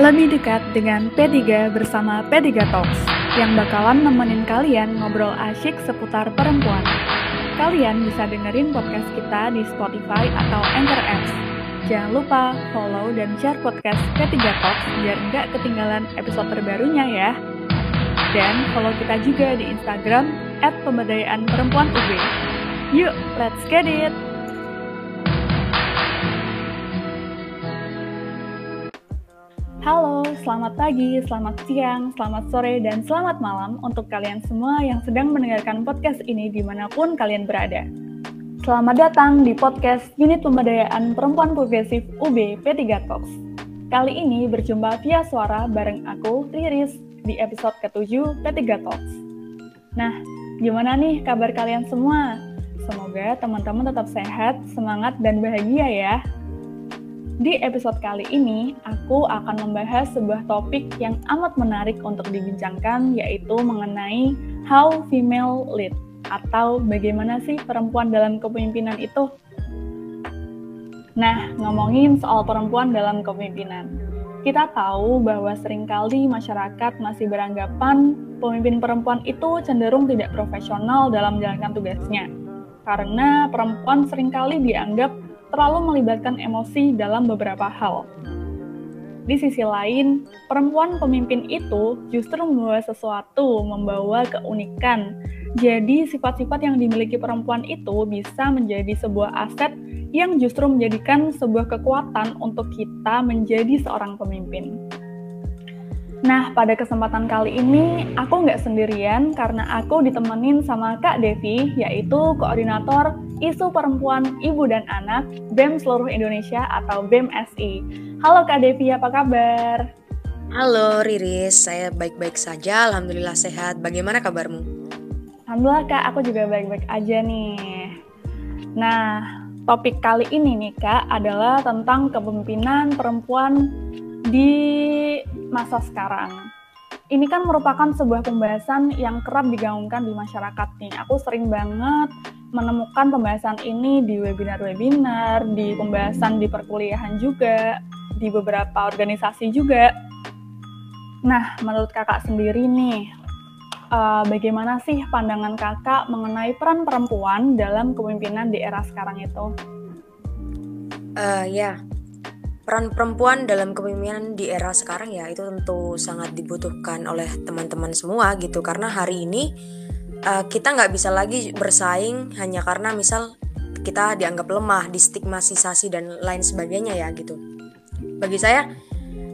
Lebih dekat dengan P3 bersama P3 Talks yang bakalan nemenin kalian ngobrol asyik seputar perempuan. Kalian bisa dengerin podcast kita di Spotify atau Anchor Apps. Jangan lupa follow dan share podcast P3 Talks biar nggak ketinggalan episode terbarunya ya. Dan follow kita juga di Instagram at pemberdayaan perempuan UB. Yuk, let's get it! Halo, selamat pagi, selamat siang, selamat sore, dan selamat malam untuk kalian semua yang sedang mendengarkan podcast ini di mana pun kalian berada. Selamat datang di podcast Unit Pemberdayaan Perempuan Progresif UB P3 Talks. Kali ini berjumpa via suara bareng aku, Riris, di episode ke-7 P3 Talks. Nah, gimana nih kabar kalian semua? Semoga teman-teman tetap sehat, semangat, dan bahagia ya. Di episode kali ini, aku akan membahas sebuah topik yang amat menarik untuk dibincangkan, yaitu mengenai how female lead, atau bagaimana sih perempuan dalam kepemimpinan itu. Nah, ngomongin soal perempuan dalam kepemimpinan. Kita tahu bahwa sering kali masyarakat masih beranggapan pemimpin perempuan itu cenderung tidak profesional dalam menjalankan tugasnya. Karena perempuan sering kali dianggap terlalu melibatkan emosi dalam beberapa hal. Di sisi lain, perempuan pemimpin itu justru membawa sesuatu, membawa keunikan. Jadi, sifat-sifat yang dimiliki perempuan itu bisa menjadi sebuah aset yang justru menjadikan sebuah kekuatan untuk kita menjadi seorang pemimpin. Nah, pada kesempatan kali ini aku nggak sendirian karena aku ditemenin sama Kak Devi, yaitu Koordinator Isu Perempuan, Ibu dan Anak BEM Seluruh Indonesia atau BEM SI. Halo Kak Devi, apa kabar? Halo Riris, saya baik-baik saja, Alhamdulillah sehat. Bagaimana kabarmu? Alhamdulillah Kak, aku juga baik-baik aja nih. Nah, topik kali ini nih Kak adalah tentang kepemimpinan perempuan di masa sekarang. Ini kan merupakan sebuah pembahasan yang kerap digaungkan di masyarakat nih. Aku sering banget menemukan pembahasan ini di webinar-webinar, di pembahasan di perkuliahan juga, di beberapa organisasi juga. Nah, menurut kakak sendiri nih, uh, bagaimana sih pandangan kakak mengenai peran perempuan dalam kepemimpinan di era sekarang itu? Uh, ya, peran perempuan dalam kepemimpinan di era sekarang ya itu tentu sangat dibutuhkan oleh teman-teman semua gitu. Karena hari ini uh, kita nggak bisa lagi bersaing hanya karena misal kita dianggap lemah, distigmatisasi dan lain sebagainya ya gitu. Bagi saya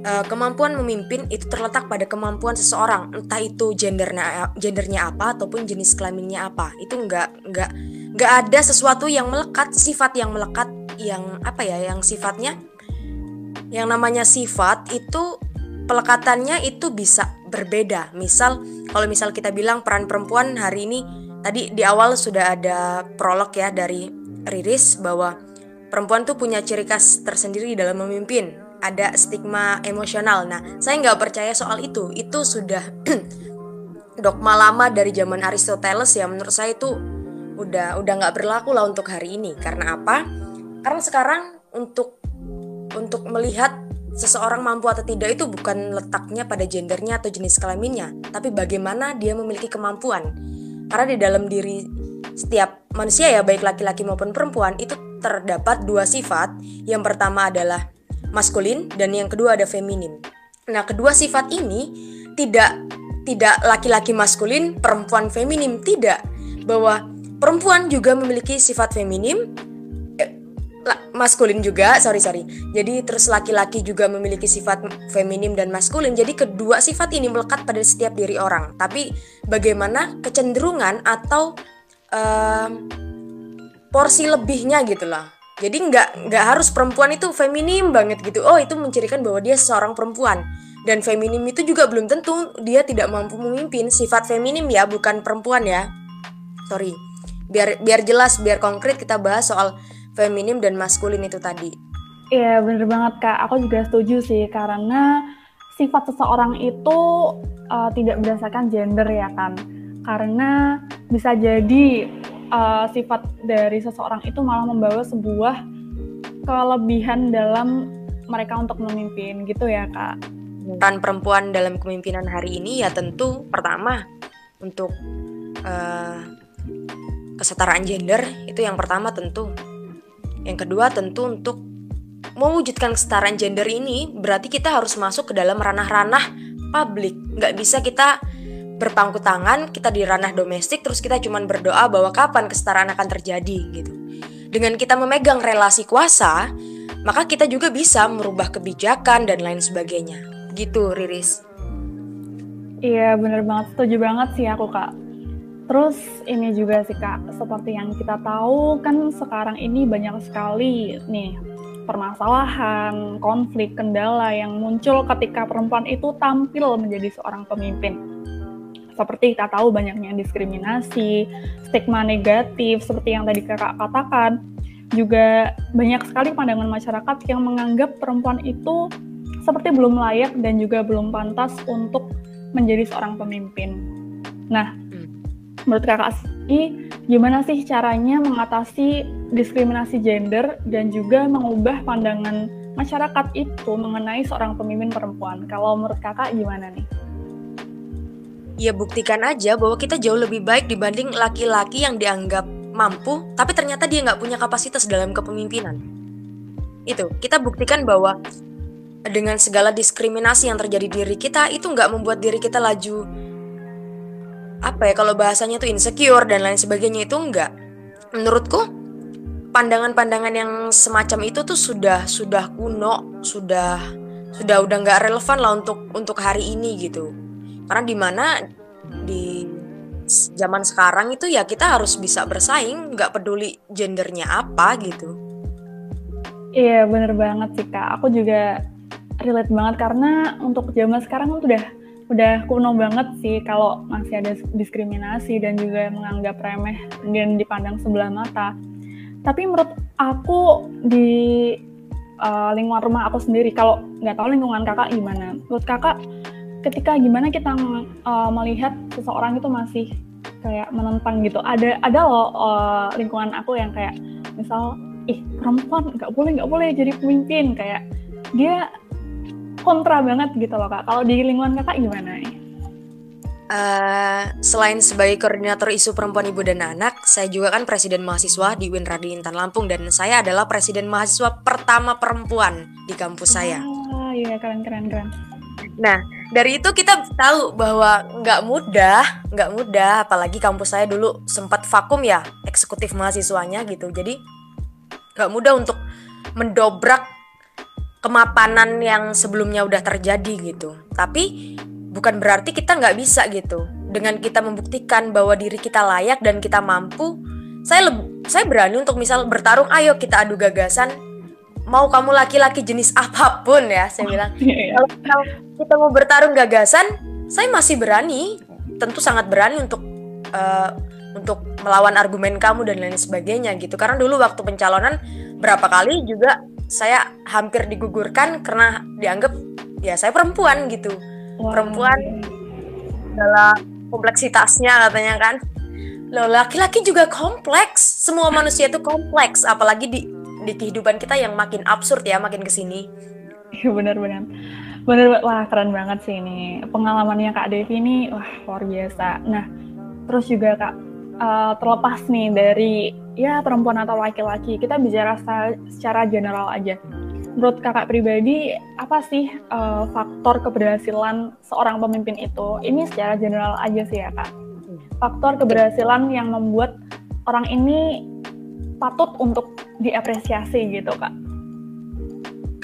uh, kemampuan memimpin itu terletak pada kemampuan seseorang. Entah itu gendernya gendernya apa ataupun jenis kelaminnya apa. Itu nggak nggak nggak ada sesuatu yang melekat sifat yang melekat yang apa ya yang sifatnya yang namanya sifat itu pelekatannya itu bisa berbeda. Misal kalau misal kita bilang peran perempuan hari ini tadi di awal sudah ada prolog ya dari Riris bahwa perempuan tuh punya ciri khas tersendiri dalam memimpin. Ada stigma emosional. Nah, saya nggak percaya soal itu. Itu sudah dogma lama dari zaman Aristoteles ya. Menurut saya itu udah udah nggak berlaku lah untuk hari ini. Karena apa? Karena sekarang untuk untuk melihat seseorang mampu atau tidak itu bukan letaknya pada gendernya atau jenis kelaminnya, tapi bagaimana dia memiliki kemampuan. Karena di dalam diri setiap manusia ya baik laki-laki maupun perempuan itu terdapat dua sifat. Yang pertama adalah maskulin dan yang kedua ada feminin. Nah, kedua sifat ini tidak tidak laki-laki maskulin, perempuan feminim, tidak. Bahwa perempuan juga memiliki sifat feminim, maskulin juga, sorry sorry. Jadi terus laki-laki juga memiliki sifat feminim dan maskulin. Jadi kedua sifat ini melekat pada setiap diri orang. Tapi bagaimana kecenderungan atau um, porsi lebihnya gitu lah. Jadi nggak nggak harus perempuan itu feminim banget gitu. Oh itu mencirikan bahwa dia seorang perempuan. Dan feminim itu juga belum tentu dia tidak mampu memimpin. Sifat feminim ya, bukan perempuan ya. Sorry. Biar biar jelas, biar konkret kita bahas soal feminim dan maskulin itu tadi. Iya bener banget kak, aku juga setuju sih karena sifat seseorang itu uh, tidak berdasarkan gender ya kan, karena bisa jadi uh, sifat dari seseorang itu malah membawa sebuah kelebihan dalam mereka untuk memimpin gitu ya kak. peran perempuan dalam kepemimpinan hari ini ya tentu pertama untuk uh, kesetaraan gender itu yang pertama tentu. Yang kedua tentu untuk mewujudkan kesetaraan gender ini berarti kita harus masuk ke dalam ranah-ranah publik. Nggak bisa kita berpangku tangan, kita di ranah domestik terus kita cuman berdoa bahwa kapan kesetaraan akan terjadi gitu. Dengan kita memegang relasi kuasa, maka kita juga bisa merubah kebijakan dan lain sebagainya gitu Riris iya bener banget setuju banget sih aku kak terus ini juga sih kak seperti yang kita tahu kan sekarang ini banyak sekali nih permasalahan, konflik, kendala yang muncul ketika perempuan itu tampil menjadi seorang pemimpin. Seperti kita tahu banyaknya diskriminasi, stigma negatif, seperti yang tadi kakak katakan, juga banyak sekali pandangan masyarakat yang menganggap perempuan itu seperti belum layak dan juga belum pantas untuk menjadi seorang pemimpin. Nah. Menurut kakak Siki, gimana sih caranya mengatasi diskriminasi gender dan juga mengubah pandangan masyarakat itu mengenai seorang pemimpin perempuan? Kalau menurut kakak gimana nih? Ya buktikan aja bahwa kita jauh lebih baik dibanding laki-laki yang dianggap mampu, tapi ternyata dia nggak punya kapasitas dalam kepemimpinan. Itu, kita buktikan bahwa dengan segala diskriminasi yang terjadi di diri kita itu nggak membuat diri kita laju apa ya kalau bahasanya itu insecure dan lain sebagainya itu enggak. Menurutku pandangan-pandangan yang semacam itu tuh sudah sudah kuno sudah sudah udah nggak relevan lah untuk untuk hari ini gitu. Karena di mana di zaman sekarang itu ya kita harus bisa bersaing nggak peduli gendernya apa gitu. Iya bener banget sih kak. Aku juga relate banget karena untuk zaman sekarang tuh udah udah kuno banget sih kalau masih ada diskriminasi dan juga menganggap remeh dan dipandang sebelah mata. Tapi menurut aku di uh, lingkungan rumah aku sendiri, kalau nggak tahu lingkungan kakak gimana, menurut kakak ketika gimana kita uh, melihat seseorang itu masih kayak menentang gitu. Ada ada loh uh, lingkungan aku yang kayak misal, ih perempuan nggak boleh nggak boleh jadi pemimpin kayak dia kontra banget gitu loh kak. Kalau di lingkungan kakak gimana nih? Uh, selain sebagai koordinator isu perempuan ibu dan anak, saya juga kan presiden mahasiswa di Winradi Intan Lampung dan saya adalah presiden mahasiswa pertama perempuan di kampus saya. Ah iya keren keren keren. Nah dari itu kita tahu bahwa nggak mudah, nggak mudah, apalagi kampus saya dulu sempat vakum ya eksekutif mahasiswanya gitu, jadi nggak mudah untuk mendobrak kemapanan yang sebelumnya udah terjadi gitu. Tapi bukan berarti kita nggak bisa gitu. Dengan kita membuktikan bahwa diri kita layak dan kita mampu, saya saya berani untuk misal bertarung. Ayo kita adu gagasan. Mau kamu laki-laki jenis apa pun ya, saya bilang. Iya, iya. Kalau kita mau bertarung gagasan, saya masih berani. Tentu sangat berani untuk uh, untuk melawan argumen kamu dan lain sebagainya gitu. Karena dulu waktu pencalonan berapa kali juga saya hampir digugurkan karena dianggap ya saya perempuan gitu. Wow. perempuan adalah kompleksitasnya katanya kan. Lo laki-laki juga kompleks. Semua manusia itu kompleks apalagi di di kehidupan kita yang makin absurd ya makin ke sini iya benar-benar benar. Wah keren banget sih ini. Pengalamannya kak Devi ini wah luar biasa. Nah terus juga kak uh, terlepas nih dari ya perempuan atau laki-laki, kita bicara secara general aja. Menurut kakak pribadi, apa sih uh, faktor keberhasilan seorang pemimpin itu? Ini secara general aja sih ya kak. Faktor keberhasilan yang membuat orang ini patut untuk diapresiasi gitu kak.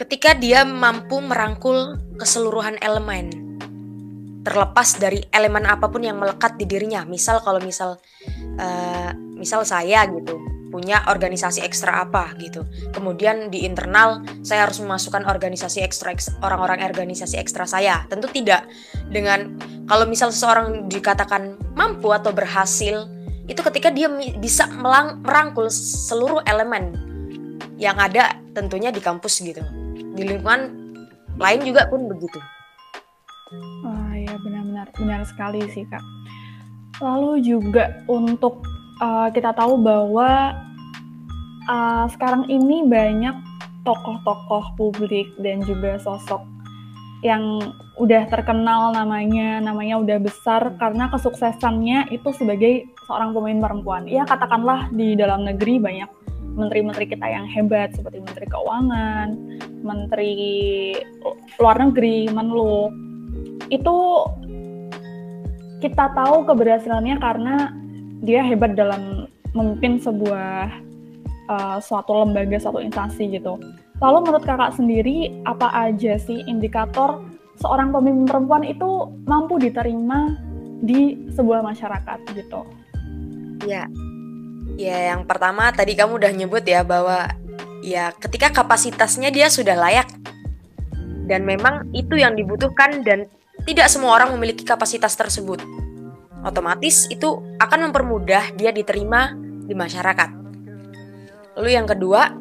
Ketika dia mampu merangkul keseluruhan elemen terlepas dari elemen apa pun yang melekat di dirinya. Misal kalau misal uh, misal saya gitu punya organisasi ekstra apa gitu. Kemudian di internal saya harus memasukkan organisasi ekstra orang-orang organisasi ekstra saya. Tentu tidak dengan kalau misal seseorang dikatakan mampu atau berhasil itu ketika dia bisa melang, merangkul seluruh elemen yang ada tentunya di kampus gitu. Di lingkungan lain juga pun begitu. Wah ya benar-benar benar sekali sih kak. Lalu juga untuk uh, kita tahu bahwa uh, sekarang ini banyak tokoh-tokoh publik dan juga sosok yang udah terkenal namanya, namanya udah besar karena kesuksesannya itu sebagai seorang pemimpin perempuan. Ya katakanlah di dalam negeri banyak menteri-menteri kita yang hebat seperti menteri keuangan, menteri luar negeri, menlu. Itu kita tahu keberhasilannya karena dia hebat dalam memimpin sebuah uh, suatu lembaga, suatu instansi gitu. Lalu menurut kakak sendiri, apa aja sih indikator seorang pemimpin perempuan itu mampu diterima di sebuah masyarakat gitu? Ya, ya yang pertama tadi kamu udah nyebut ya bahwa ya ketika kapasitasnya dia sudah layak dan memang itu yang dibutuhkan dan tidak semua orang memiliki kapasitas tersebut. Otomatis itu akan mempermudah dia diterima di masyarakat. Lalu yang kedua,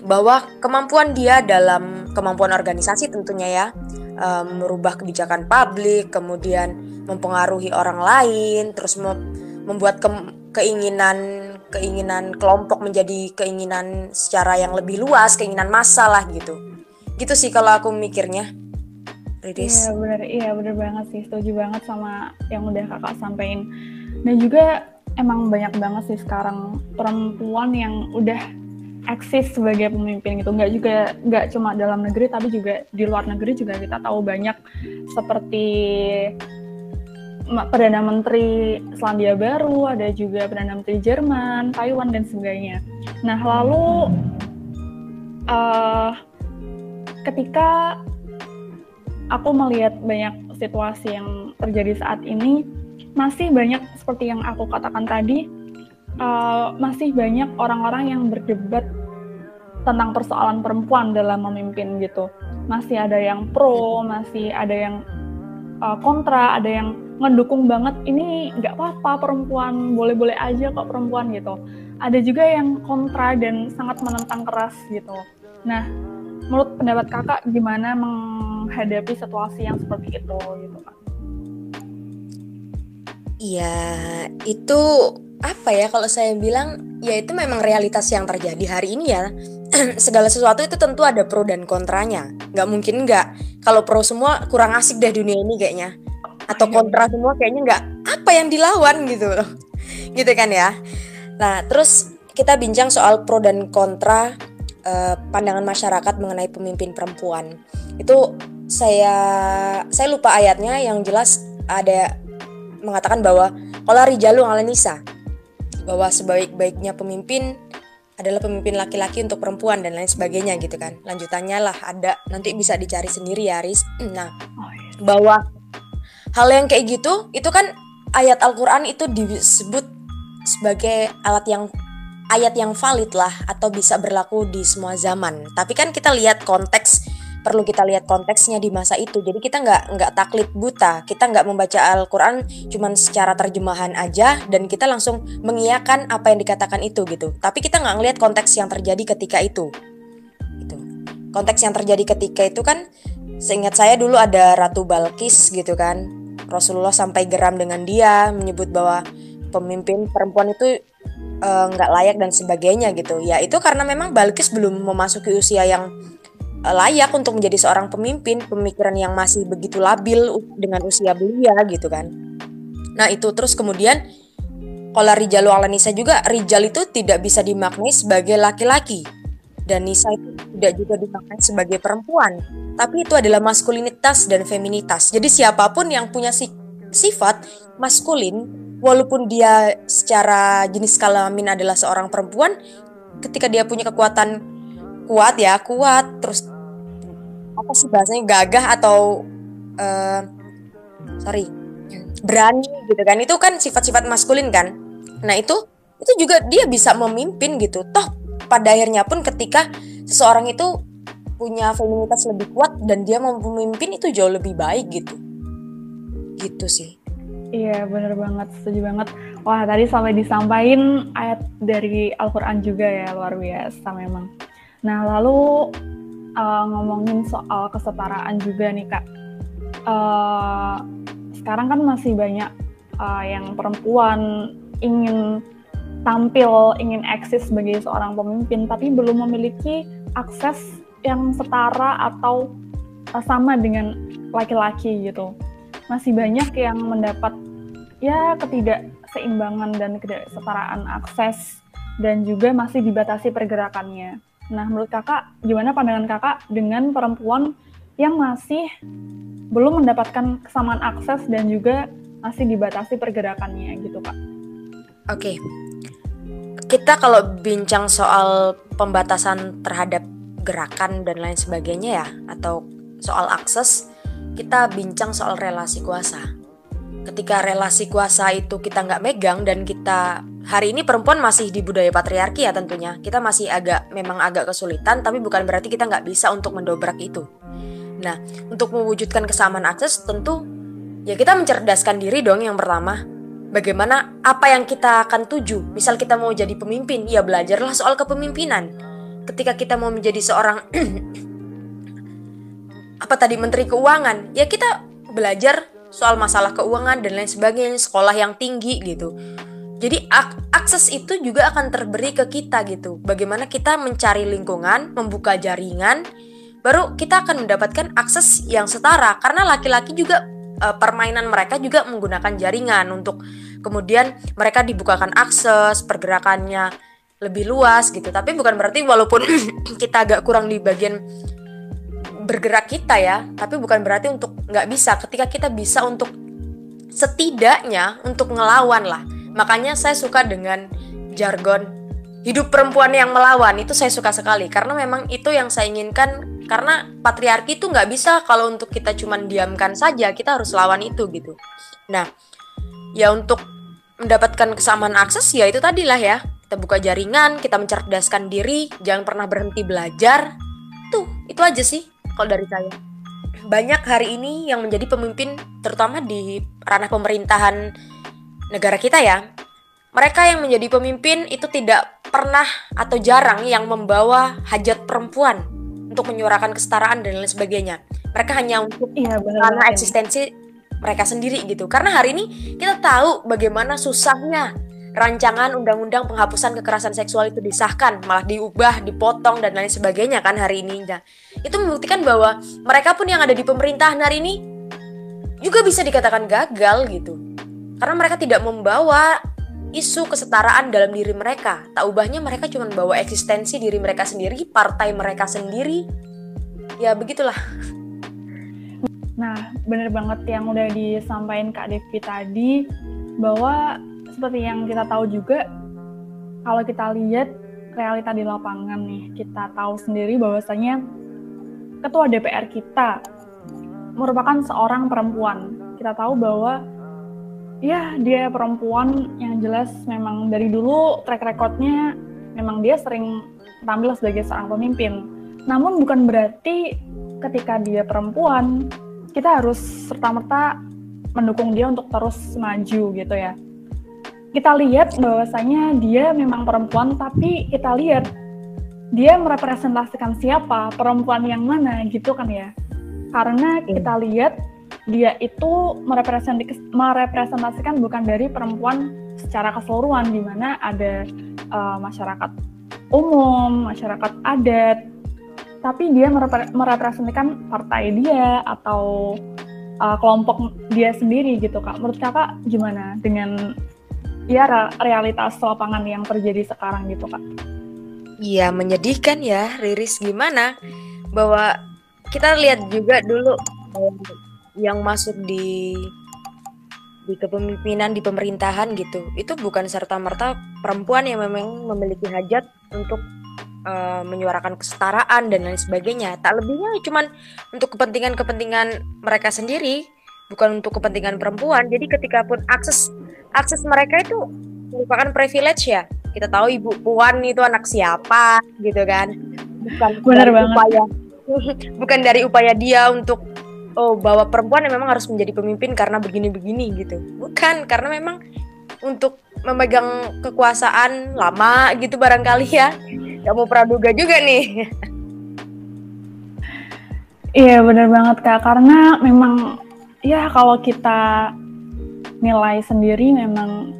bahwa kemampuan dia dalam kemampuan organisasi tentunya ya um, merubah kebijakan publik, kemudian mempengaruhi orang lain, terus membuat ke keinginan keinginan kelompok menjadi keinginan secara yang lebih luas, keinginan masalah gitu. Gitu sih kalau aku mikirnya. Iya benar, iya benar banget sih, setuju banget sama yang udah kakak sampaikan. Dan juga emang banyak banget sih sekarang perempuan yang udah eksis sebagai pemimpin gitu. Nggak juga nggak cuma dalam negeri tapi juga di luar negeri juga kita tahu banyak. Seperti perdana menteri Selandia Baru ada juga perdana menteri Jerman Taiwan dan sebagainya. Nah lalu uh, ketika aku melihat banyak situasi yang terjadi saat ini masih banyak seperti yang aku katakan tadi uh, masih banyak orang-orang yang berdebat tentang persoalan perempuan dalam memimpin gitu. Masih ada yang pro, masih ada yang uh, kontra, ada yang ngedukung banget ini nggak apa-apa perempuan, boleh-boleh aja kok perempuan gitu. Ada juga yang kontra dan sangat menentang keras gitu. Nah, menurut pendapat kakak gimana menghadapi situasi yang seperti itu gitu kak? Iya, itu apa ya kalau saya bilang ya itu memang realitas yang terjadi hari ini ya. Segala sesuatu itu tentu ada pro dan kontranya. Nggak mungkin nggak. Kalau pro semua kurang asik deh dunia ini kayaknya. Atau iya. kontra semua kayaknya nggak apa yang dilawan gitu. Loh gitu kan ya. Nah terus kita bincang soal pro dan kontra uh, pandangan masyarakat mengenai pemimpin perempuan. Itu saya saya lupa ayatnya yang jelas ada mengatakan bahwa kalau rijalu ala nisa bahwa sebaik-baiknya pemimpin adalah pemimpin laki-laki untuk perempuan dan lain sebagainya gitu kan. Lanjutannya lah ada nanti bisa dicari sendiri ya Riz. Nah, bahwa hal yang kayak gitu itu kan ayat Al-Qur'an itu disebut sebagai alat yang ayat yang valid lah atau bisa berlaku di semua zaman. Tapi kan kita lihat konteks perlu kita lihat konteksnya di masa itu. Jadi kita nggak nggak taklid buta, kita nggak membaca Al-Quran cuman secara terjemahan aja dan kita langsung mengiyakan apa yang dikatakan itu gitu. Tapi kita nggak ngelihat konteks yang terjadi ketika itu. Itu konteks yang terjadi ketika itu kan, seingat saya dulu ada Ratu Balkis gitu kan. Rasulullah sampai geram dengan dia, menyebut bahwa pemimpin perempuan itu eh, nggak uh, layak dan sebagainya gitu. Ya itu karena memang Balkis belum memasuki usia yang layak untuk menjadi seorang pemimpin, pemikiran yang masih begitu labil dengan usia belia gitu kan. Nah itu terus kemudian kalau Rijal ala Nisa juga Rijal itu tidak bisa dimaknai sebagai laki-laki dan Nisa itu tidak juga dimaknai sebagai perempuan, tapi itu adalah maskulinitas dan feminitas. Jadi siapa pun yang punya si sifat maskulin, walaupun dia secara jenis kelamin adalah seorang perempuan, ketika dia punya kekuatan kuat ya kuat terus apa sih bahasanya? Gagah atau uh, sorry berani gitu kan? Itu kan sifat-sifat maskulin kan? Nah itu itu juga dia bisa memimpin gitu. Toh pada akhirnya pun ketika seseorang itu punya feminitas lebih kuat dan dia mau memimpin itu jauh lebih baik gitu. Gitu sih. Iya bener banget. Setuju banget. Wah tadi sampai disampaikan ayat dari Al-Quran juga ya luar biasa memang. Nah, lalu uh, ngomongin soal kesetaraan juga nih Kak. Uh, sekarang kan masih banyak uh, yang perempuan ingin tampil, ingin eksis sebagai seorang pemimpin, tapi belum memiliki akses yang setara atau uh, sama dengan laki-laki gitu. Masih banyak yang mendapat ya ketidakseimbangan dan ketidaksetaraan akses dan juga masih dibatasi pergerakannya. Nah, menurut kakak, gimana pandangan kakak dengan perempuan yang masih belum mendapatkan kesamaan akses dan juga masih dibatasi pergerakannya gitu, kak? Oke, okay. kita kalau bincang soal pembatasan terhadap gerakan dan lain sebagainya ya, atau soal akses, kita bincang soal relasi kuasa. Ketika relasi kuasa itu kita nggak megang dan kita hari ini perempuan masih di budaya patriarki ya tentunya, kita masih agak memang agak kesulitan, tapi bukan berarti kita nggak bisa untuk mendobrak itu. Nah, untuk mewujudkan kesamaan akses tentu ya kita mencerdaskan diri dong yang pertama. Bagaimana apa yang kita akan tuju? Misal kita mau jadi pemimpin, ya belajarlah soal kepemimpinan. Ketika kita mau menjadi seorang apa tadi menteri keuangan ya kita belajar soal masalah keuangan dan lain sebagainya sekolah yang tinggi gitu jadi ak akses itu juga akan terberi ke kita gitu bagaimana kita mencari lingkungan membuka jaringan baru kita akan mendapatkan akses yang setara karena laki-laki juga e, permainan mereka juga menggunakan jaringan untuk kemudian mereka dibukakan akses pergerakannya lebih luas gitu tapi bukan berarti walaupun kita agak kurang di bagian bergerak kita ya, tapi bukan berarti untuk nggak bisa. Ketika kita bisa untuk setidaknya untuk ngelawan lah. Makanya saya suka dengan jargon hidup perempuan yang melawan. Itu saya suka sekali. Karena memang itu yang saya inginkan. Karena patriarki itu nggak bisa kalau untuk kita cuman diamkan saja kita harus lawan itu gitu. Nah ya untuk mendapatkan kesamaan akses ya itu tadilah ya. Kita buka jaringan kita mencerdaskan diri jangan pernah berhenti belajar. Tuh itu aja sih kalau dari saya. Banyak hari ini yang menjadi pemimpin terutama di ranah pemerintahan negara kita ya mereka yang menjadi pemimpin itu tidak pernah atau jarang yang membawa hajat perempuan untuk menyuarakan kesetaraan dan lain sebagainya mereka hanya untuk iya, karena eksistensi mereka sendiri gitu karena hari ini kita tahu bagaimana susahnya rancangan undang-undang penghapusan kekerasan seksual itu disahkan, malah diubah, dipotong dan lain sebagainya kan hari ini. Nah, itu membuktikan bahwa mereka pun yang ada di pemerintahan hari ini juga bisa dikatakan gagal gitu. Karena mereka tidak membawa isu kesetaraan dalam diri mereka. Tak ubahnya mereka cuma bawa eksistensi diri mereka sendiri, partai mereka sendiri. Ya begitulah. Nah, bener banget yang udah disampaikan Kak Devi tadi bahwa seperti yang kita tahu juga kalau kita lihat realita di lapangan nih, kita tahu sendiri bahwasanya ketua DPR kita merupakan seorang perempuan. Kita tahu bahwa ya dia perempuan yang jelas memang dari dulu track recordnya memang dia sering tampil sebagai seorang pemimpin. Namun bukan berarti ketika dia perempuan kita harus serta-merta mendukung dia untuk terus maju gitu ya. Kita lihat bahwasanya dia memang perempuan tapi kita lihat dia merepresentasikan siapa perempuan yang mana gitu kan ya. Karena kita lihat dia itu merepresentasikan bukan dari perempuan secara keseluruhan di mana ada uh, masyarakat umum masyarakat adat tapi dia merepresentasikan partai dia atau uh, kelompok dia sendiri gitu kak. Menurut kakak gimana dengan ya realitas lapangan yang terjadi sekarang gitu kak. Iya menyedihkan ya Riris. Gimana? Bahwa kita lihat juga dulu yang masuk di di kepemimpinan di pemerintahan gitu itu bukan serta merta perempuan yang memang memiliki hajat untuk uh, menyuarakan kesetaraan dan lain sebagainya tak lebihnya cuman untuk kepentingan kepentingan mereka sendiri bukan untuk kepentingan perempuan jadi ketika pun akses akses mereka itu merupakan privilege ya. Kita tahu Ibu Puan itu anak siapa gitu kan. Bukan Benar dari banget. upaya bukan dari upaya dia untuk oh bahwa perempuan yang memang harus menjadi pemimpin karena begini-begini gitu. Bukan, karena memang untuk memegang kekuasaan lama gitu barangkali ya. Gak mau praduga juga nih. Iya benar banget kak karena memang ya kalau kita nilai sendiri memang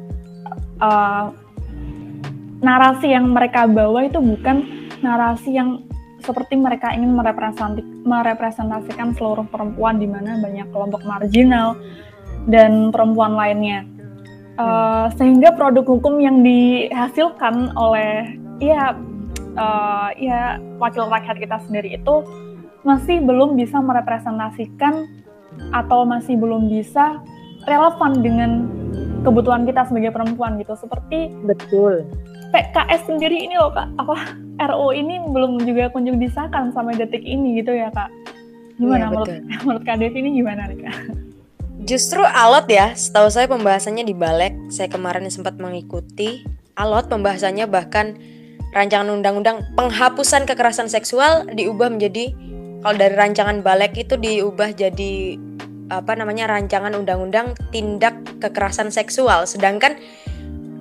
uh, narasi yang mereka bawa itu bukan narasi yang seperti mereka ingin merepresentasikan seluruh perempuan di mana banyak kelompok marginal dan perempuan lainnya. Uh, sehingga produk hukum yang dihasilkan oleh ya uh, ya wakil rakyat kita sendiri itu masih belum bisa merepresentasikan atau masih belum bisa relevan dengan kebutuhan kita sebagai perempuan gitu. Seperti betul PKS sendiri ini loh kak. Apa RU ini belum juga kunjung disahkan sampai detik ini gitu ya kak. Gimana ya, menurut menurut kak Dev ini gimana nih kak? Justru alot ya. Setahu saya pembahasannya di balik. Saya kemarin sempat mengikuti alot pembahasannya. Bahkan rancangan undang-undang penghapusan kekerasan seksual diubah menjadi kalau dari rancangan balik itu diubah jadi apa namanya rancangan undang-undang tindak kekerasan seksual. Sedangkan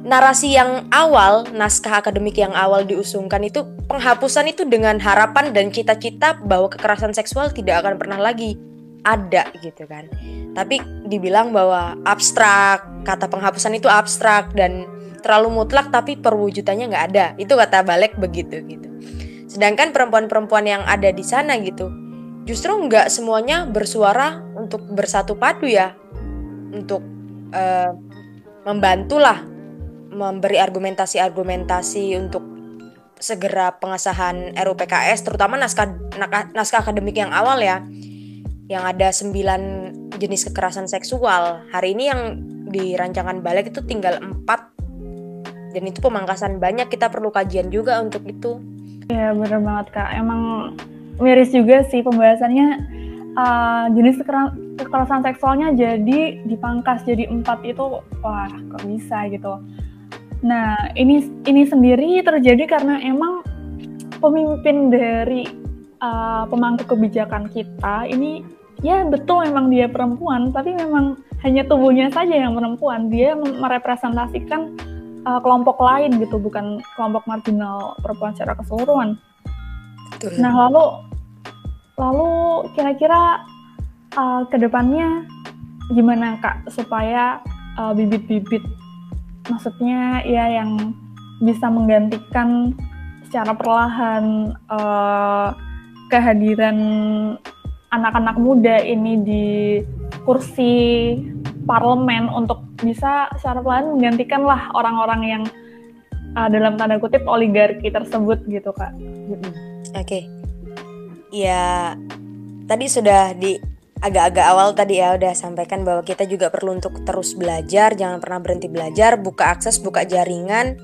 narasi yang awal, naskah akademik yang awal diusungkan itu penghapusan itu dengan harapan dan cita-cita bahwa kekerasan seksual tidak akan pernah lagi ada gitu kan. Tapi dibilang bahwa abstrak, kata penghapusan itu abstrak dan terlalu mutlak tapi perwujudannya nggak ada. Itu kata balik begitu gitu. Sedangkan perempuan-perempuan yang ada di sana gitu, justru nggak semuanya bersuara untuk bersatu padu ya untuk uh, membantulah memberi argumentasi-argumentasi untuk segera pengesahan RUPKS terutama naskah naskah akademik yang awal ya yang ada sembilan jenis kekerasan seksual. Hari ini yang di rancangan balik itu tinggal empat dan itu pemangkasan banyak. Kita perlu kajian juga untuk itu. Ya benar banget kak. Emang miris juga sih pembahasannya. Uh, jenis kekerasan seksualnya jadi dipangkas jadi empat itu wah kok bisa gitu. Nah ini ini sendiri terjadi karena emang pemimpin dari uh, pemangku kebijakan kita ini ya betul memang dia perempuan tapi memang hanya tubuhnya saja yang perempuan dia merepresentasikan uh, kelompok lain gitu bukan kelompok marginal perempuan secara keseluruhan. Nah lalu Lalu kira-kira uh, ke depannya gimana Kak supaya uh, bibit-bibit uh, maksudnya ya yang bisa menggantikan secara perlahan uh, kehadiran anak-anak muda ini di kursi parlemen untuk bisa secara perlahan menggantikan lah orang-orang yang uh, dalam tanda kutip oligarki tersebut gitu kak. Oke, okay ya tadi sudah di agak-agak awal tadi ya udah sampaikan bahwa kita juga perlu untuk terus belajar, jangan pernah berhenti belajar, buka akses, buka jaringan.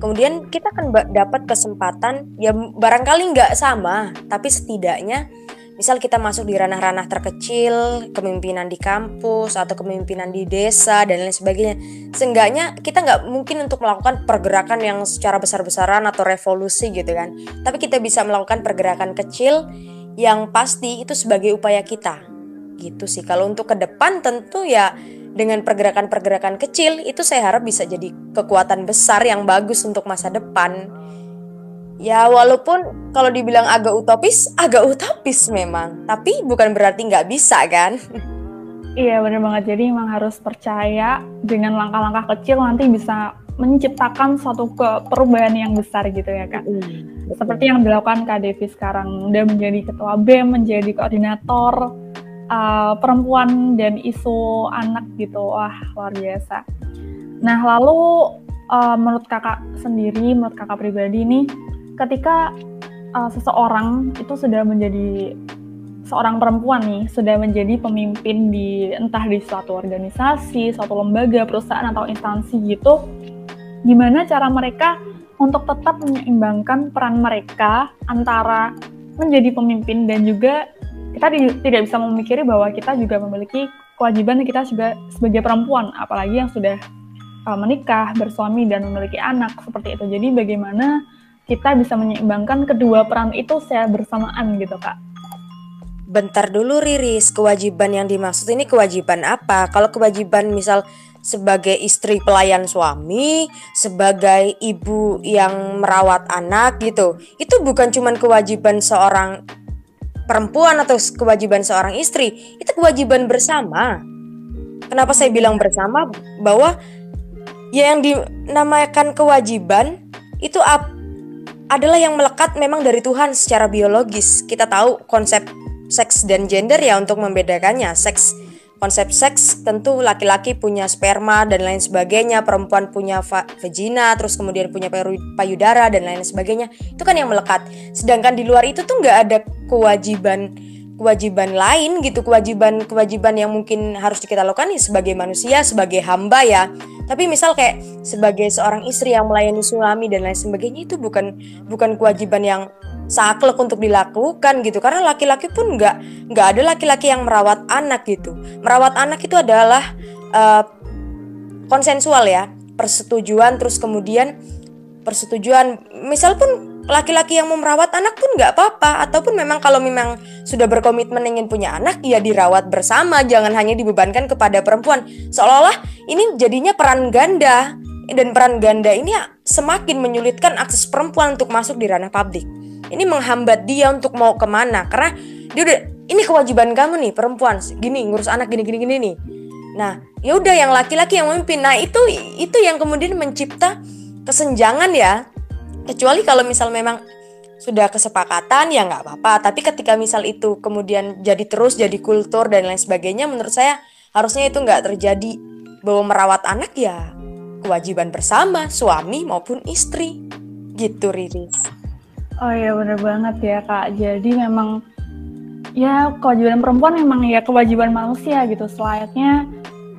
Kemudian kita akan dapat kesempatan ya barangkali nggak sama, tapi setidaknya misal kita masuk di ranah-ranah terkecil, kepemimpinan di kampus atau kepemimpinan di desa dan lain sebagainya. Seenggaknya kita nggak mungkin untuk melakukan pergerakan yang secara besar-besaran atau revolusi gitu kan. Tapi kita bisa melakukan pergerakan kecil yang pasti itu sebagai upaya kita. Gitu sih. Kalau untuk ke depan tentu ya dengan pergerakan-pergerakan kecil itu saya harap bisa jadi kekuatan besar yang bagus untuk masa depan Ya walaupun kalau dibilang agak utopis, agak utopis memang. Tapi bukan berarti nggak bisa kan? Iya bener banget. Jadi memang harus percaya dengan langkah-langkah kecil nanti bisa menciptakan suatu perubahan yang besar gitu ya kak. Mm, Seperti yang dilakukan Kak Devi sekarang. Udah menjadi ketua BEM, menjadi koordinator uh, perempuan dan isu anak gitu. Wah luar biasa. Nah lalu uh, menurut kakak sendiri, menurut kakak pribadi nih, ketika uh, seseorang itu sudah menjadi seorang perempuan nih sudah menjadi pemimpin di entah di suatu organisasi, suatu lembaga, perusahaan atau instansi gitu, gimana cara mereka untuk tetap menyeimbangkan peran mereka antara menjadi pemimpin dan juga kita tidak bisa memikiri bahwa kita juga memiliki kewajiban kita juga sebagai perempuan, apalagi yang sudah uh, menikah, bersuami dan memiliki anak seperti itu. Jadi bagaimana kita bisa menyeimbangkan kedua peran itu secara bersamaan gitu kak. Bentar dulu Riris, kewajiban yang dimaksud ini kewajiban apa? Kalau kewajiban misal sebagai istri pelayan suami, sebagai ibu yang merawat anak gitu, itu bukan cuma kewajiban seorang perempuan atau kewajiban seorang istri, itu kewajiban bersama. Kenapa saya bilang bersama? Bahwa ya yang dinamakan kewajiban itu adalah yang melekat memang dari Tuhan secara biologis. Kita tahu konsep seks dan gender ya untuk membedakannya. Seks konsep seks tentu laki-laki punya sperma dan lain sebagainya, perempuan punya vagina, terus kemudian punya payudara dan lain sebagainya. Itu kan yang melekat. Sedangkan di luar itu tuh nggak ada kewajiban kewajiban lain gitu, kewajiban kewajiban yang mungkin harus kita lakukan ya sebagai manusia, sebagai hamba ya. Tapi misal kayak sebagai seorang istri yang melayani suami dan lain sebagainya itu bukan bukan kewajiban yang saklek untuk dilakukan gitu. Karena laki-laki pun nggak nggak ada laki-laki yang merawat anak gitu. Merawat anak itu adalah uh, konsensual ya. Persetujuan terus kemudian persetujuan. Misal pun laki-laki yang mau merawat anak pun nggak apa-apa. Ataupun memang kalau memang sudah berkomitmen ingin punya anak ya dirawat bersama. Jangan hanya dibebankan kepada perempuan. Seolah-olah ini jadinya peran ganda. Dan peran ganda ini semakin menyulitkan akses perempuan untuk masuk di ranah publik ini menghambat dia untuk mau ke mana? Karena dia udah ini kewajiban kamu nih perempuan. Gini ngurus anak gini gini gini nih. Nah ya udah yang laki-laki yang memimpin. Nah itu itu yang kemudian mencipta kesenjangan ya. Kecuali kalau misal memang sudah kesepakatan ya nggak apa-apa. Tapi ketika misal itu kemudian jadi terus jadi kultur dan lain sebagainya menurut saya harusnya itu nggak terjadi. Bahwa merawat anak ya kewajiban bersama suami maupun istri. Gitu Riris. Oh iya bener banget ya kak. Jadi memang ya kewajiban perempuan memang ya kewajiban manusia gitu. Selayaknya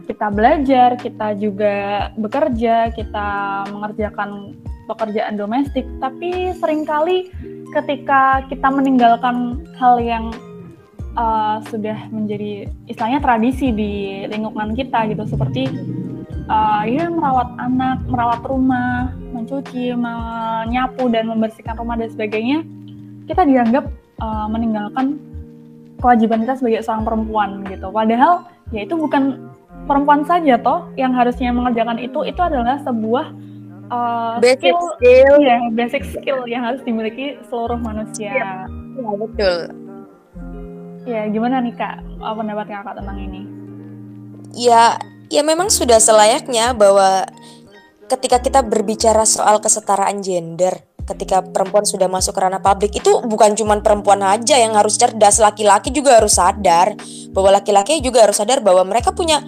kita belajar, kita juga bekerja, kita mengerjakan pekerjaan domestik. Tapi sering kali ketika kita meninggalkan hal yang uh, sudah menjadi istilahnya tradisi di lingkungan kita gitu seperti uh, ya merawat anak, merawat rumah, mencuci, menyapu dan membersihkan rumah dan sebagainya, kita dianggap uh, meninggalkan kewajiban kita sebagai seorang perempuan gitu. Padahal ya itu bukan perempuan saja toh yang harusnya mengerjakan itu itu adalah sebuah uh, basic skill, skill ya basic skill yang harus dimiliki seluruh manusia. Ya, ya betul. Ya gimana nih kak pendapat kakak tentang ini? Ya ya memang sudah selayaknya bahwa ketika kita berbicara soal kesetaraan gender, ketika perempuan sudah masuk ke ranah publik itu bukan cuma perempuan aja yang harus cerdas, laki-laki juga harus sadar bahwa laki-laki juga harus sadar bahwa mereka punya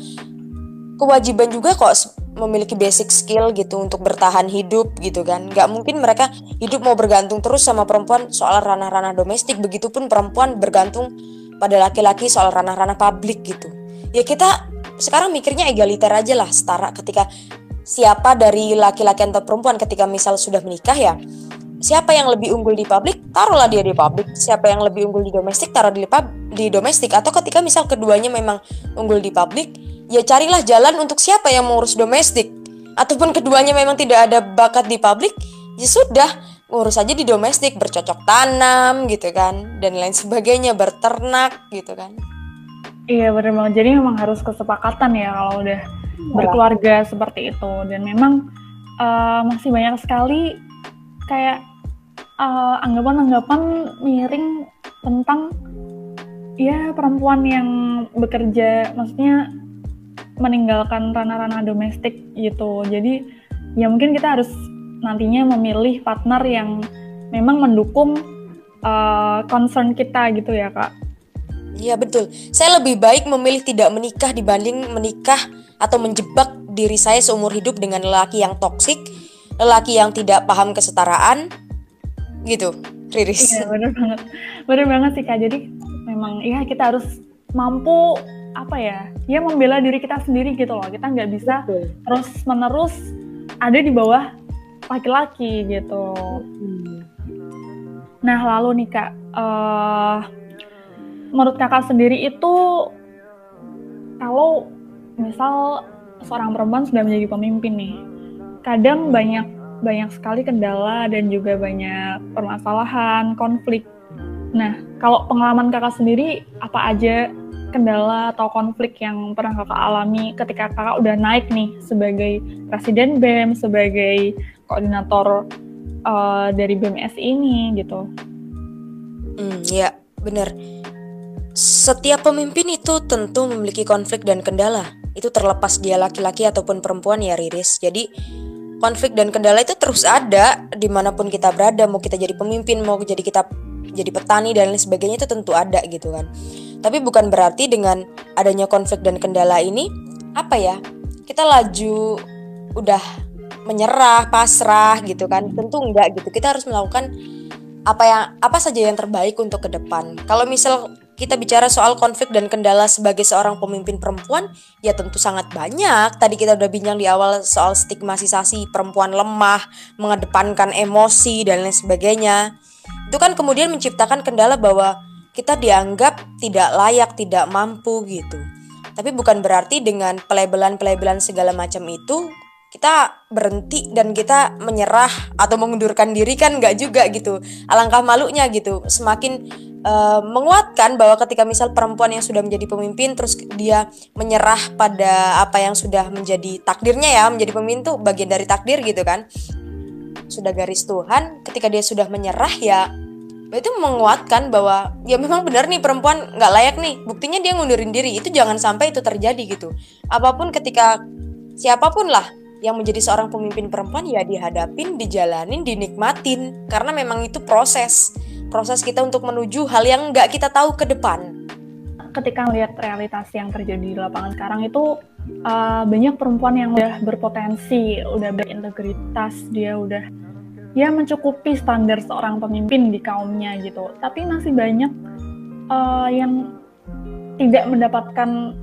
kewajiban juga kok memiliki basic skill gitu untuk bertahan hidup gitu kan. Nggak mungkin mereka hidup mau bergantung terus sama perempuan soal ranah-ranah domestik begitupun perempuan bergantung pada laki-laki soal ranah-ranah publik gitu. Ya kita sekarang mikirnya egaliter aja lah setara ketika siapa dari laki-laki atau perempuan ketika misal sudah menikah ya siapa yang lebih unggul di publik taruhlah dia di publik. Siapa yang lebih unggul di domestik taruh di di domestik. Atau ketika misal keduanya memang unggul di publik ya carilah jalan untuk siapa yang mengurus domestik. Ataupun keduanya memang tidak ada bakat di publik ya sudah urus aja di domestik bercocok tanam gitu kan dan lain sebagainya berternak gitu kan Iya benar banget. Jadi memang harus kesepakatan ya kalau udah ya. berkeluarga seperti itu. Dan memang uh, masih banyak sekali kayak eh, anggapan-anggapan miring tentang ya perempuan yang bekerja, maksudnya meninggalkan ranah-ranah domestik gitu. Jadi ya mungkin kita harus nantinya memilih partner yang memang mendukung uh, concern kita gitu ya kak. Iya betul. Saya lebih baik memilih tidak menikah dibanding menikah atau menjebak diri saya seumur hidup dengan lelaki yang toksik, lelaki yang tidak paham kesetaraan, gitu. Riris. Iya benar banget, benar banget sih kak. Jadi memang ya kita harus mampu apa ya, ya membela diri kita sendiri gitu loh. Kita nggak bisa betul. terus menerus ada di bawah laki-laki gitu. Hmm. Nah lalu nih kak. Uh, menurut kakak sendiri itu kalau misal seorang perempuan sudah menjadi pemimpin nih, kadang banyak banyak sekali kendala dan juga banyak permasalahan, konflik. Nah, kalau pengalaman kakak sendiri, apa aja kendala atau konflik yang pernah kakak alami ketika kakak udah naik nih sebagai presiden BEM, sebagai koordinator uh, dari BMS ini gitu? Hmm, ya benar setiap pemimpin itu tentu memiliki konflik dan kendala. Itu terlepas dia laki-laki ataupun perempuan ya Riris. Jadi konflik dan kendala itu terus ada di mana pun kita berada. Mau kita jadi pemimpin mau jadi kita jadi petani dan lain sebagainya itu tentu ada gitu kan. Tapi bukan berarti dengan adanya konflik dan kendala ini apa ya kita laju udah menyerah pasrah gitu kan. Tentu enggak gitu. Kita harus melakukan apa yang apa saja yang terbaik untuk ke depan. Kalau misal kita bicara soal konflik dan kendala sebagai seorang pemimpin perempuan, ya tentu sangat banyak. Tadi kita udah bincang di awal soal stigmatisasi perempuan lemah, mengedepankan emosi dan lain sebagainya. Itu kan kemudian menciptakan kendala bahwa kita dianggap tidak layak, tidak mampu gitu. Tapi bukan berarti dengan pelebelan-pelebelan segala macam itu kita berhenti dan kita menyerah atau mengundurkan diri kan nggak juga gitu. Alangkah malunya gitu. Semakin uh, menguatkan bahwa ketika misal perempuan yang sudah menjadi pemimpin terus dia menyerah pada apa yang sudah menjadi takdirnya ya menjadi pemimpin tuh bagian dari takdir gitu kan sudah garis Tuhan ketika dia sudah menyerah ya itu menguatkan bahwa ya memang benar nih perempuan nggak layak nih buktinya dia ngundurin diri itu jangan sampai itu terjadi gitu apa pun ketika siapa pun lah yang menjadi seorang pemimpin perempuan ya dihadapin dijalanin dinikmatin. Karena memang itu proses. Proses kita untuk menuju hal yang nggak kita tahu ke depan. Ketika melihat realitas yang terjadi di lapangan sekarang itu uh, banyak perempuan yang udah berpotensi, udah berintegritas, dia udah ya mencukupi standar seorang pemimpin di kaumnya gitu. Tapi masih banyak uh, yang tidak mendapatkan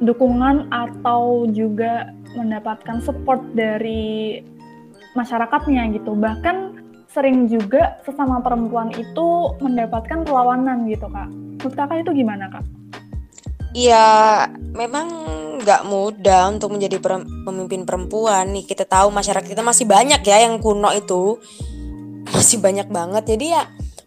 dukungan atau juga mendapatkan support dari masyarakatnya gitu. Bahkan sering juga sesama perempuan itu mendapatkan perlawanan gitu kak. Menurut kakak itu gimana kak? Ya memang nggak mudah untuk menjadi pemimpin perempuan nih kita tahu masyarakat kita masih banyak ya yang kuno itu masih banyak banget jadi ya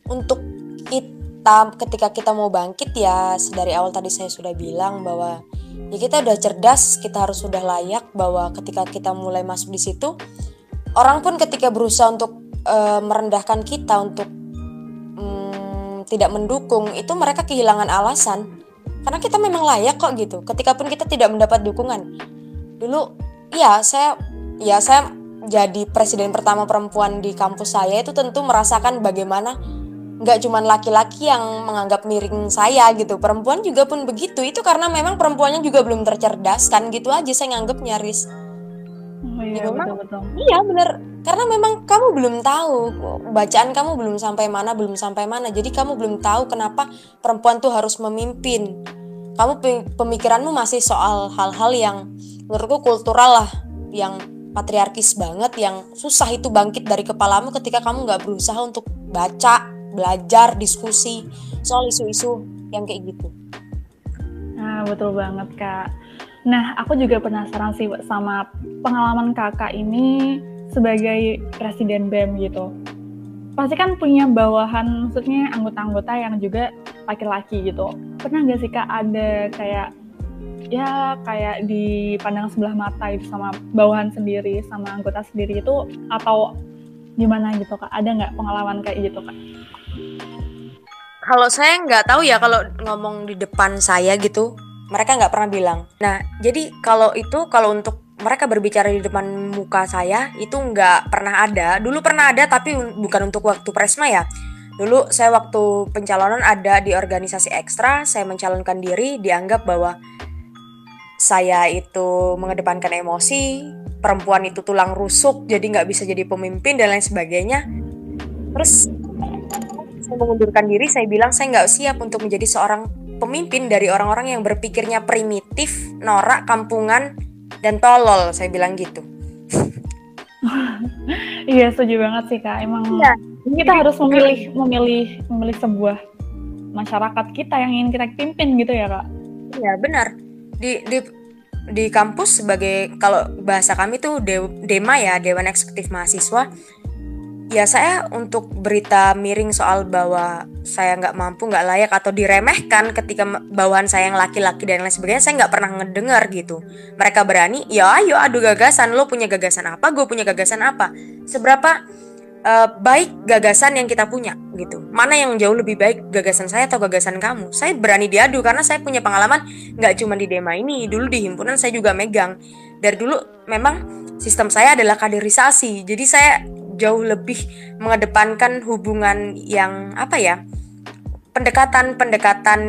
untuk kita ketika kita mau bangkit ya dari awal tadi saya sudah bilang bahwa ya kita udah cerdas kita harus sudah layak bahwa ketika kita mulai masuk di situ orang pun ketika berusaha untuk uh, merendahkan kita untuk um, tidak mendukung itu mereka kehilangan alasan. Karena kita memang layak kok gitu. Ketika pun kita tidak mendapat dukungan. Dulu ya saya ya saya jadi presiden pertama perempuan di kampus saya itu tentu merasakan bagaimana nggak cuma laki-laki yang menganggap miring saya gitu. Perempuan juga pun begitu. Itu karena memang perempuannya juga belum tercerdaskan gitu aja saya nganggap nyaris. Oh, iya, ya, memang betul, betul. iya bener. Karena memang kamu belum tahu bacaan kamu belum sampai mana belum sampai mana. Jadi kamu belum tahu kenapa perempuan tuh harus memimpin. Kamu pemikiranmu masih soal hal-hal yang menurutku kultural lah yang patriarkis banget yang susah itu bangkit dari kepalamu ketika kamu nggak berusaha untuk baca belajar diskusi soal isu-isu yang kayak gitu. Nah betul banget kak. Nah aku juga penasaran sih sama pengalaman kakak ini sebagai presiden BEM gitu. Pasti kan punya bawahan, maksudnya anggota-anggota yang juga laki-laki gitu. Pernah nggak sih kak ada kayak ya kayak di pandang sebelah mata itu sama bawahan sendiri sama anggota sendiri itu atau gimana gitu kak? Ada nggak pengalaman kayak gitu kak? Kalau saya nggak tahu ya kalau ngomong di depan saya gitu mereka nggak pernah bilang. Nah jadi kalau itu kalau untuk mereka berbicara di depan muka saya itu nggak pernah ada. Dulu pernah ada tapi bukan untuk waktu presma ya. Dulu saya waktu pencalonan ada di organisasi ekstra saya mencalonkan diri dianggap bahwa saya itu mengedepankan emosi perempuan itu tulang rusuk jadi nggak bisa jadi pemimpin dan lain sebagainya. Terus mengundurkan diri, saya bilang saya nggak siap untuk menjadi seorang pemimpin dari orang-orang yang berpikirnya primitif, norak, kampungan, dan tolol. Saya bilang gitu. iya, setuju banget sih kak. Emang ya, kita harus memilih, memilih, memilih sebuah masyarakat kita yang ingin kita pimpin gitu ya kak. Iya benar. Di di di kampus sebagai kalau bahasa kami tuh de, dema ya Dewan Eksekutif Mahasiswa ya saya untuk berita miring soal bahwa saya nggak mampu nggak layak atau diremehkan ketika bawahan saya yang laki-laki dan lain sebagainya saya nggak pernah ngedengar gitu. Mereka berani ya ayo adu gagasan. Lo punya gagasan apa? Gue punya gagasan apa? Seberapa uh, baik gagasan yang kita punya gitu. Mana yang jauh lebih baik gagasan saya atau gagasan kamu? Saya berani diadu karena saya punya pengalaman nggak cuma di dema ini dulu di himpunan saya juga megang. Dari dulu memang sistem saya adalah kaderisasi. Jadi saya jauh lebih mengedepankan hubungan yang apa ya pendekatan-pendekatan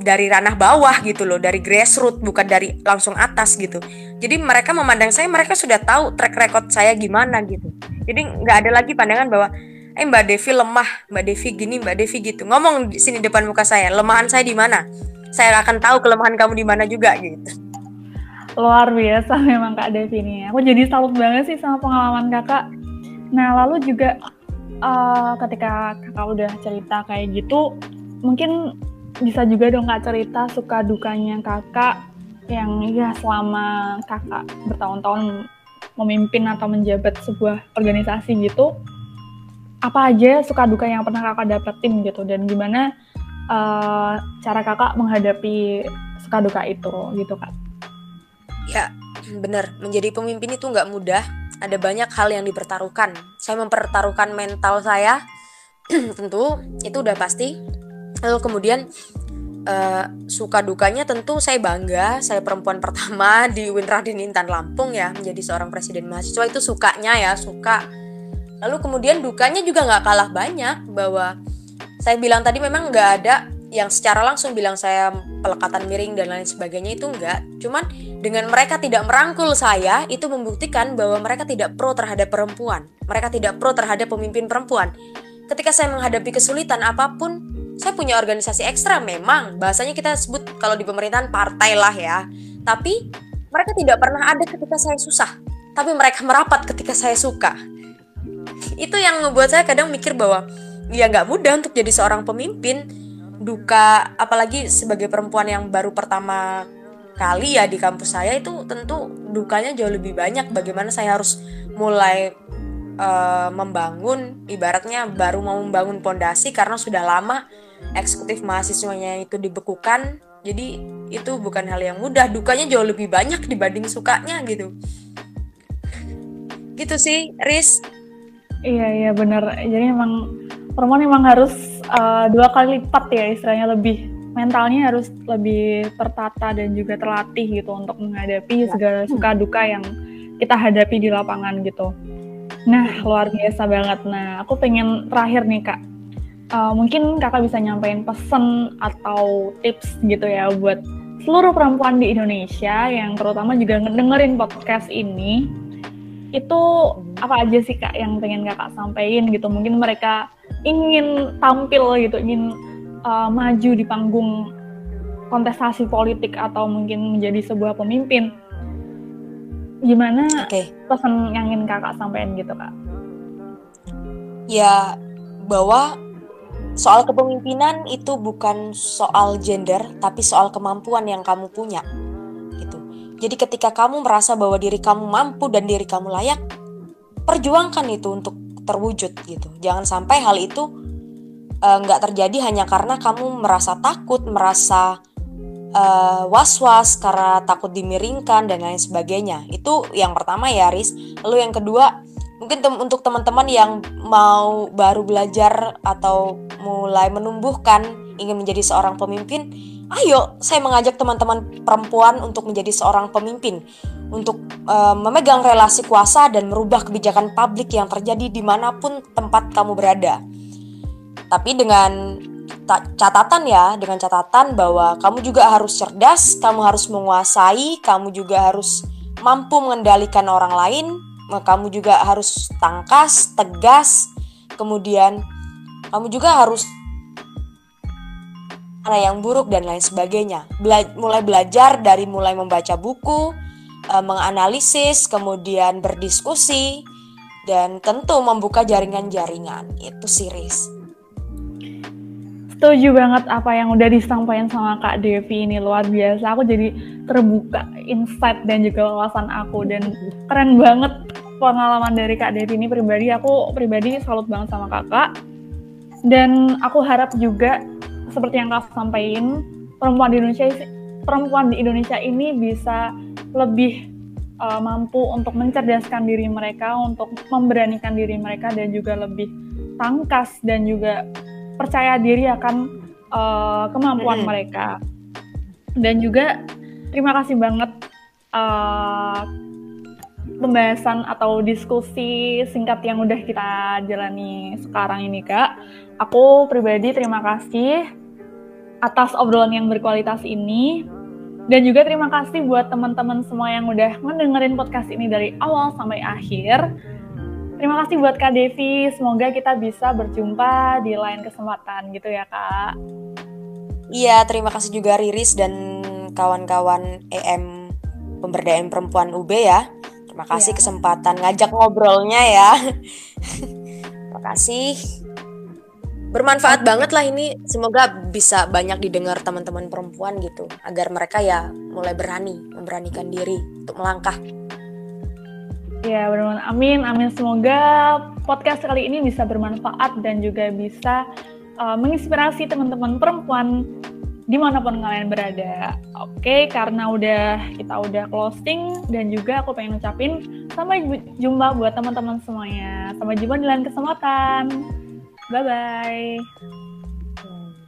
dari ranah bawah gitu loh, dari grassroots bukan dari langsung atas gitu. Jadi mereka memandang saya, mereka sudah tahu track record saya gimana gitu. Jadi nggak ada lagi pandangan bahwa eh Mbak Devi lemah, Mbak Devi gini, Mbak Devi gitu. Ngomong di sini depan muka saya, lemahan saya di mana? Saya akan tahu kelemahan kamu di mana juga gitu. Luar biasa memang Kak Devi ini. Aku jadi salut banget sih sama pengalaman Kakak. Nah, lalu juga uh, ketika Kakak udah cerita kayak gitu, mungkin bisa juga dong kak cerita suka dukanya kakak yang ya selama kakak bertahun-tahun memimpin atau menjabat sebuah organisasi gitu apa aja suka duka yang pernah kakak dapetin gitu? Dan gimana uh, cara kakak menghadapi suka duka itu gitu kak? Ya bener menjadi pemimpin itu nggak mudah ada banyak hal yang dipertaruhkan. Saya mempertaruhkan mental saya tentu itu udah pasti. Lalu kemudian uh, suka dukanya tentu saya bangga saya perempuan pertama di Winradin Intan Lampung ya menjadi seorang presiden mahasiswa itu sukanya ya suka. Lalu kemudian dukanya juga nggak kalah banyak bahwa saya bilang tadi memang nggak ada yang secara langsung bilang saya pelekatan miring dan lain sebagainya itu enggak. Cuman dengan mereka tidak merangkul saya itu membuktikan bahwa mereka tidak pro terhadap perempuan. Mereka tidak pro terhadap pemimpin perempuan. Ketika saya menghadapi kesulitan apa pun, saya punya organisasi ekstra memang bahasanya kita sebut kalau di pemerintahan partai lah ya tapi mereka tidak pernah ada ketika saya susah tapi mereka merapat ketika saya suka itu yang membuat saya kadang mikir bahwa ya nggak mudah untuk jadi seorang pemimpin duka apalagi sebagai perempuan yang baru pertama kali ya di kampus saya itu tentu dukanya jauh lebih banyak. Bagaimana saya harus mulai uh, membangun ibaratnya baru mau membangun pondasi karena sudah lama eksekutif mahasiswanya itu dibekukan. Jadi itu bukan hal yang mudah dukanya jauh lebih banyak dibanding sukanya gitu. Gitu sih Riz. Iya iya benar. Jadi emang perempuan emang harus uh, dua kali lipat ya istilahnya lebih mentalnya harus lebih tertata dan juga terlatih gitu untuk menghadapi ya. segala suka duka yang kita hadapi di lapangan gitu. Nah, luar biasa banget. Nah, aku pengen terakhir nih Kak, uh, mungkin kakak bisa nyampein pesan atau tips gitu ya buat seluruh perempuan di Indonesia yang terutama juga ngedengerin podcast ini itu apa aja sih kak yang pengen kakak sampaikan gitu mungkin mereka ingin tampil gitu ingin uh, maju di panggung kontestasi politik atau mungkin menjadi sebuah pemimpin gimana okay. pesan yang ingin kakak sampaikan gitu kak ya bahwa Soal kepemimpinan itu bukan soal gender, tapi soal kemampuan yang kamu punya. Gitu. Jadi ketika kamu merasa bahwa diri kamu mampu dan diri kamu layak, perjuangkan itu untuk terwujud gitu. Jangan sampai hal itu eh, nggak uh, terjadi hanya karena kamu merasa takut, merasa uh, was-was karena takut dimiringkan dan lain sebagainya. Itu yang pertama ya, Riz. Lalu yang kedua, mungkin tem untuk teman-teman yang mau baru belajar atau mulai menumbuhkan ingin menjadi seorang pemimpin, ayo saya mengajak teman-teman perempuan untuk menjadi seorang pemimpin, untuk uh, memegang relasi kuasa dan merubah kebijakan publik yang terjadi di mana pun tempat kamu berada. Tapi dengan catatan ya, dengan catatan bahwa kamu juga harus cerdas, kamu harus menguasai, kamu juga harus mampu mengendalikan orang lain, kamu juga harus tangkas, tegas, kemudian kamu juga harus mana yang buruk dan lain sebagainya. Bela mulai belajar dari mulai membaca buku, e, menganalisis, kemudian berdiskusi, dan tentu membuka jaringan-jaringan. Itu series. Setuju banget apa yang udah disampaikan sama Kak Devi ini luar biasa. Aku jadi terbuka insight dan juga wawasan aku dan keren banget pengalaman dari Kak Devi ini pribadi. Aku pribadi salut banget sama kakak. Dan aku harap juga seperti yang kak sampaikan perempuan di Indonesia perempuan di Indonesia ini bisa lebih uh, mampu untuk mencerdaskan diri mereka, untuk memberanikan diri mereka dan juga lebih tangkas dan juga percaya diri akan uh, kemampuan mereka. Dan juga terima kasih banget uh, pembahasan atau diskusi singkat yang udah kita jalani sekarang ini kak. Aku pribadi terima kasih atas obrolan yang berkualitas ini. Dan juga terima kasih buat teman-teman semua yang udah mendengarin podcast ini dari awal sampai akhir. Terima kasih buat Kak Devi. Semoga kita bisa berjumpa di lain kesempatan gitu ya Kak. Iya, terima kasih juga Riris dan kawan-kawan EM Pemberdayaan Perempuan UB ya. Terima kasih ya. kesempatan ngajak ngobrolnya ya. terima kasih. Bermanfaat banget lah ini. Semoga bisa banyak didengar teman-teman perempuan gitu, agar mereka ya mulai berani, memberanikan diri untuk melangkah. Ya, benar amin, amin. Semoga podcast kali ini bisa bermanfaat dan juga bisa uh, menginspirasi teman-teman perempuan di mana pun kalian berada. Oke, okay, karena udah kita udah closing dan juga aku pengen ucapin sampai jumpa buat teman-teman semuanya. Sampai jumpa di lain kesempatan. Bye bye.